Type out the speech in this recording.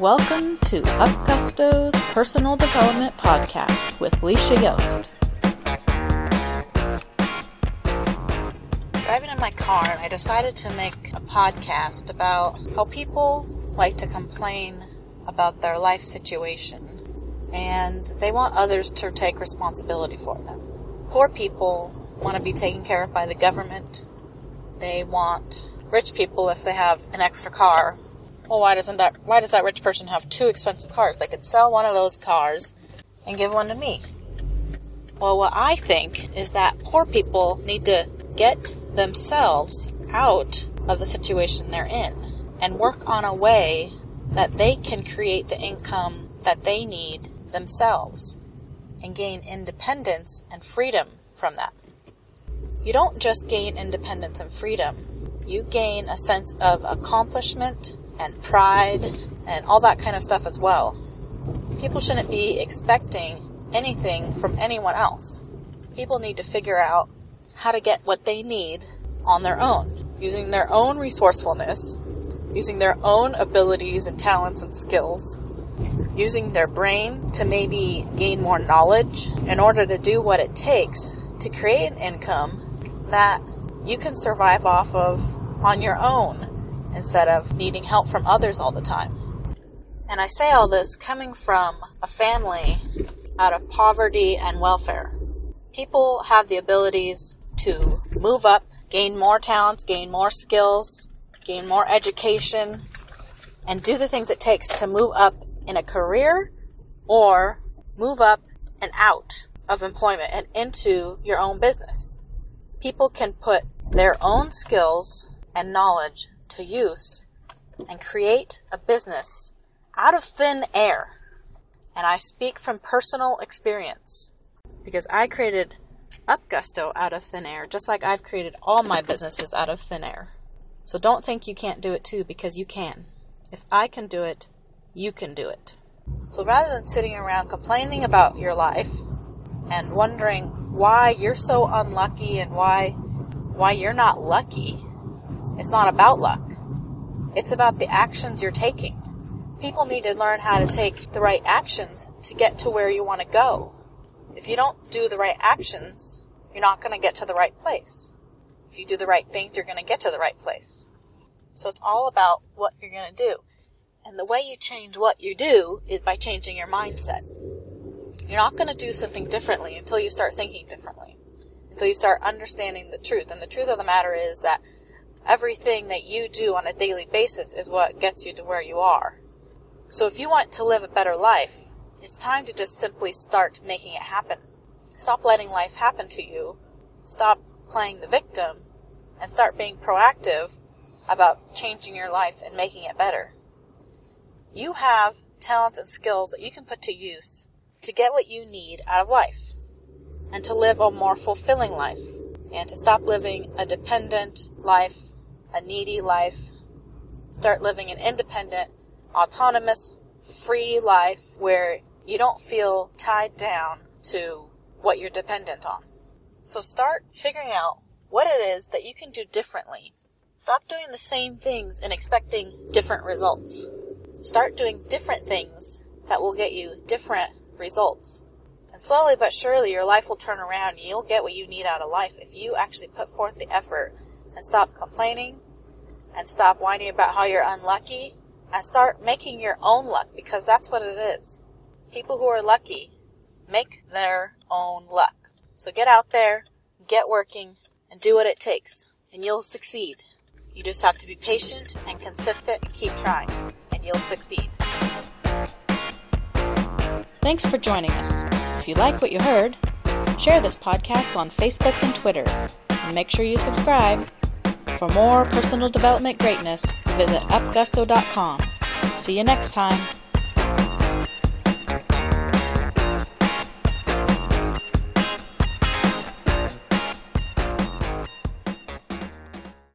Welcome to UpGusto's Personal Development Podcast with Leisha Yost. Driving in my car, and I decided to make a podcast about how people like to complain about their life situation and they want others to take responsibility for them. Poor people want to be taken care of by the government. They want rich people if they have an extra car well, why doesn't that, why does that rich person have two expensive cars? They could sell one of those cars and give one to me. Well, what I think is that poor people need to get themselves out of the situation they're in and work on a way that they can create the income that they need themselves and gain independence and freedom from that. You don't just gain independence and freedom, you gain a sense of accomplishment and pride and all that kind of stuff as well. People shouldn't be expecting anything from anyone else. People need to figure out how to get what they need on their own, using their own resourcefulness, using their own abilities and talents and skills, using their brain to maybe gain more knowledge in order to do what it takes to create an income that you can survive off of on your own instead of needing help from others all the time. And I say all this coming from a family out of poverty and welfare. People have the abilities to move up, gain more talents, gain more skills, gain more education, and do the things it takes to move up in a career or move up and out of employment and into your own business. People can put their own skills and knowledge to use and create a business out of thin air. And I speak from personal experience because I created UpGusto out of thin air, just like I've created all my businesses out of thin air. So don't think you can't do it too, because you can. If I can do it, you can do it. So rather than sitting around complaining about your life and wondering why you're so unlucky and why why you're not lucky, it's not about luck. It's about the actions you're taking. People need to learn how to take the right actions to get to where you want to go. If you don't do the right actions, you're not going to get to the right place. If you do the right things, you're going to get to the right place. So it's all about what you're going to do. And the way you change what you do is by changing your mindset. You're not going to do something differently until you start thinking differently, until you start understanding the truth. And the truth of the matter is that everything that you do on a daily basis is what gets you to where you are. So if you want to live a better life, it's time to just simply start making it happen. Stop letting life happen to you. Stop playing the victim and start being proactive about changing your life and making it better. You have talents and skills that you can put to use to get what you need out of life and to live a more fulfilling life and to stop living a dependent life a needy life, start living an independent, autonomous, free life where you don't feel tied down to what you're dependent on. So start figuring out what it is that you can do differently. Stop doing the same things and expecting different results. Start doing different things that will get you different results. And slowly but surely your life will turn around and you'll get what you need out of life if you actually put forth the effort and stop complaining and stop whining about how you're unlucky and start making your own luck because that's what it is. People who are lucky make their own luck. So get out there, get working, and do what it takes, and you'll succeed. You just have to be patient and consistent and keep trying, and you'll succeed. Thanks for joining us. If you like what you heard, share this podcast on Facebook and Twitter, and make sure you subscribe. For more personal development greatness, visit upgusto.com. See you next time.